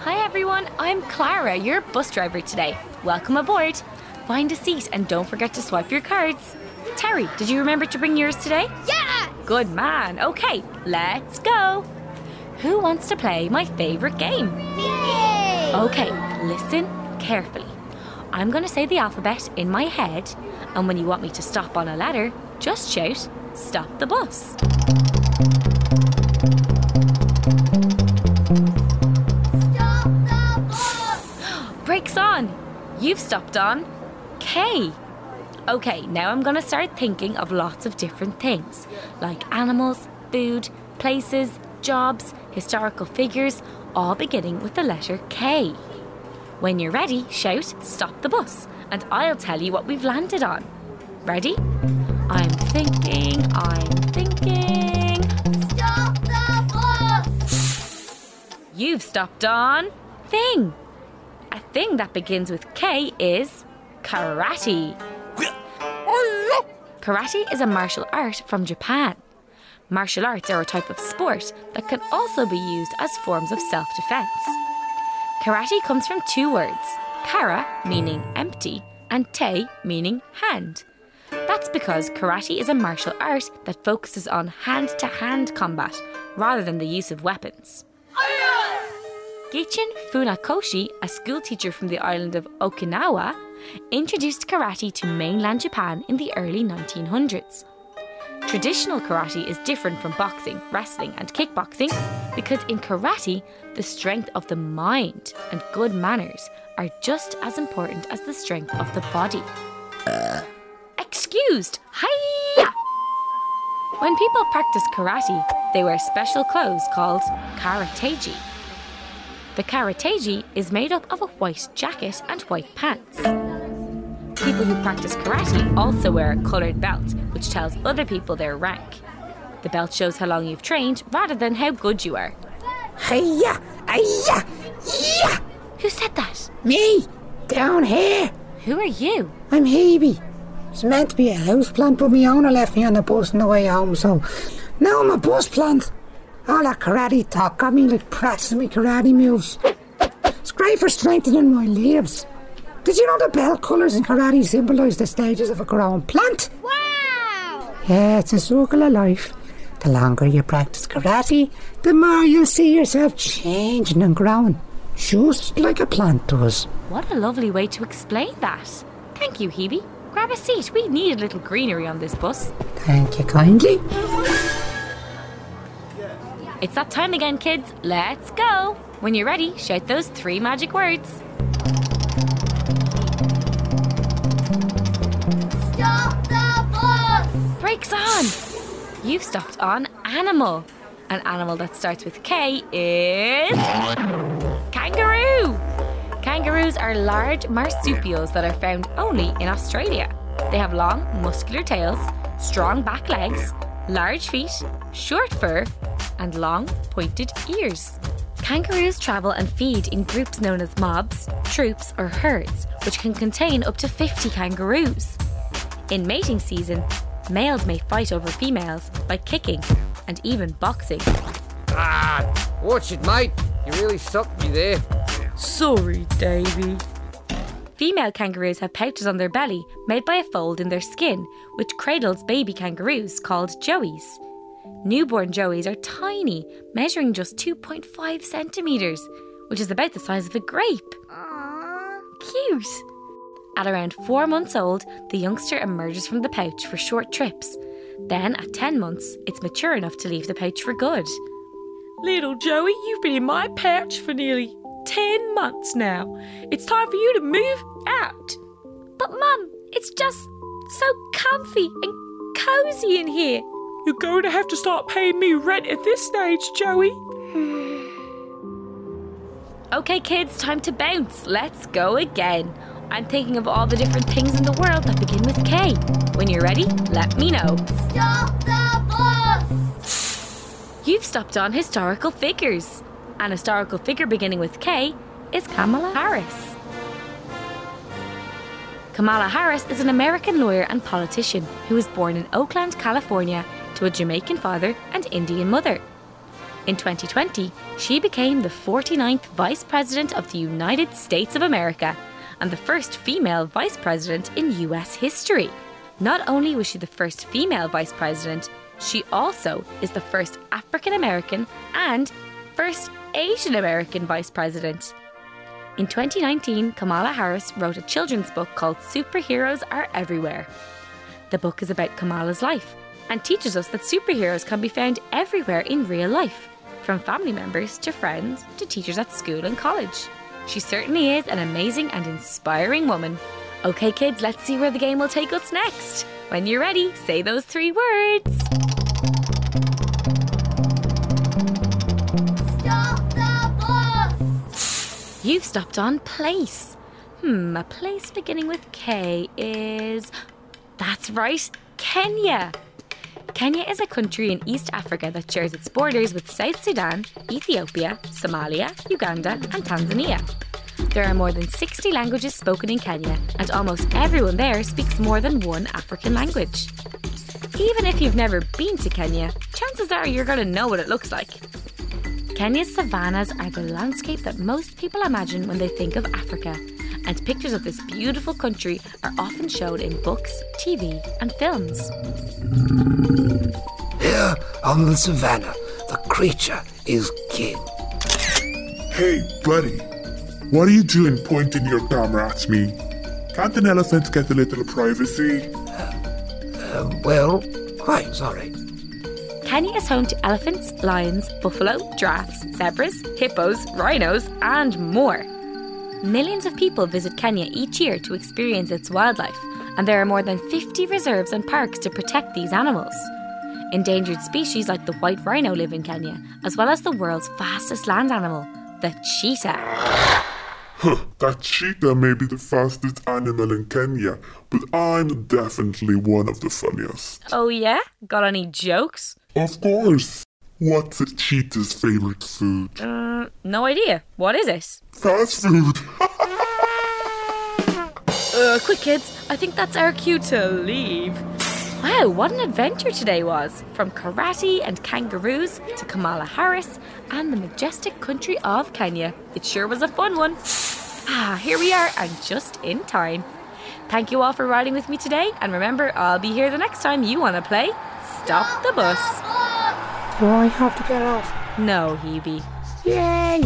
Hi everyone, I'm Clara, your bus driver today. Welcome aboard. Find a seat and don't forget to swipe your cards. Terry, did you remember to bring yours today? Yeah! Good man. Okay, let's go. Who wants to play my favourite game? Yay! Okay, listen carefully. I'm going to say the alphabet in my head, and when you want me to stop on a letter, just shout, Stop the bus. Stop the bus! Brakes on. You've stopped on K. Okay, now I'm going to start thinking of lots of different things like animals, food, places, jobs, historical figures, all beginning with the letter K. When you're ready, shout stop the bus and I'll tell you what we've landed on. Ready? I'm thinking, I'm thinking. Stop the bus! You've stopped on thing. A thing that begins with K is karate. Karate is a martial art from Japan. Martial arts are a type of sport that can also be used as forms of self defense. Karate comes from two words kara, meaning empty, and te, meaning hand. That's because karate is a martial art that focuses on hand to hand combat rather than the use of weapons. Gichin Funakoshi, a schoolteacher from the island of Okinawa, introduced karate to mainland Japan in the early 1900s. Traditional karate is different from boxing, wrestling, and kickboxing because in karate, the strength of the mind and good manners are just as important as the strength of the body. Excused! Hiya! When people practice karate, they wear special clothes called karateji. The karateji is made up of a white jacket and white pants. People who practice karate also wear a coloured belt, which tells other people their rank. The belt shows how long you've trained rather than how good you are. Hiya! Hiya! Yeah! Who said that? Me! Down here! Who are you? I'm Hebe. It's meant to be a house plant, but my owner left me on the bus on the way home, so now I'm a bus plant. All that karate talk got me like practicing my karate moves. It's great for strengthening my leaves. Did you know the bell colours in karate symbolise the stages of a growing plant? Wow! Yeah, it's a circle of life. The longer you practice karate, the more you'll see yourself changing and growing. Just like a plant does. What a lovely way to explain that. Thank you, Hebe. Grab a seat. We need a little greenery on this bus. Thank you kindly. It's that time again, kids. Let's go. When you're ready, shout those three magic words. Stop the bus! Brakes on! You've stopped on animal. An animal that starts with K is. Kangaroo! Kangaroos are large marsupials that are found only in Australia. They have long, muscular tails, strong back legs, large feet, short fur, and long, pointed ears. Kangaroos travel and feed in groups known as mobs, troops, or herds, which can contain up to 50 kangaroos. In mating season, males may fight over females by kicking and even boxing. Ah, watch it, mate. You really sucked me there. Sorry, Davy. Female kangaroos have pouches on their belly made by a fold in their skin, which cradles baby kangaroos called joeys. Newborn joeys are tiny, measuring just 2.5 centimetres, which is about the size of a grape. Aww. Cute! At around four months old, the youngster emerges from the pouch for short trips. Then, at 10 months, it's mature enough to leave the pouch for good. Little Joey, you've been in my pouch for nearly 10 months now. It's time for you to move out. But, Mum, it's just so comfy and cozy in here. You're going to have to start paying me rent at this stage, Joey. okay, kids, time to bounce. Let's go again. I'm thinking of all the different things in the world that begin with K. When you're ready, let me know. Stop the bus! You've stopped on historical figures. An historical figure beginning with K is Kamala Harris. Kamala Harris is an American lawyer and politician who was born in Oakland, California, to a Jamaican father and Indian mother. In 2020, she became the 49th Vice President of the United States of America and the first female Vice President in US history. Not only was she the first female Vice President, she also is the first African American and first Asian American Vice President. In 2019, Kamala Harris wrote a children's book called Superheroes Are Everywhere. The book is about Kamala's life and teaches us that superheroes can be found everywhere in real life, from family members to friends to teachers at school and college. She certainly is an amazing and inspiring woman. Okay, kids, let's see where the game will take us next. When you're ready, say those three words. Stop the bus! You've stopped on place. Hmm, a place beginning with K is. That's right, Kenya. Kenya is a country in East Africa that shares its borders with South Sudan, Ethiopia, Somalia, Uganda, and Tanzania. There are more than 60 languages spoken in Kenya, and almost everyone there speaks more than one African language. Even if you've never been to Kenya, chances are you're going to know what it looks like. Kenya's savannas are the landscape that most people imagine when they think of Africa, and pictures of this beautiful country are often shown in books, TV, and films. Here on the savannah, the creature is king. Hey, buddy. What are you doing pointing your camera at me? Can't an elephant get a little privacy? Um, well, quite sorry. Kenya is home to elephants, lions, buffalo, giraffes, zebras, hippos, rhinos, and more. Millions of people visit Kenya each year to experience its wildlife, and there are more than 50 reserves and parks to protect these animals. Endangered species like the white rhino live in Kenya, as well as the world's fastest land animal, the cheetah. Huh, that cheetah may be the fastest animal in Kenya, but I'm definitely one of the funniest. Oh, yeah? Got any jokes? Of course. What's a cheetah's favorite food? Uh, no idea. What is it? Fast food. Uh, quick, kids. I think that's our cue to leave. Wow, what an adventure today was! From karate and kangaroos to Kamala Harris and the majestic country of Kenya. It sure was a fun one. Ah, here we are, and just in time. Thank you all for riding with me today, and remember, I'll be here the next time you want to play Stop the Bus. Do I have to get off? No, Hebe. Yay!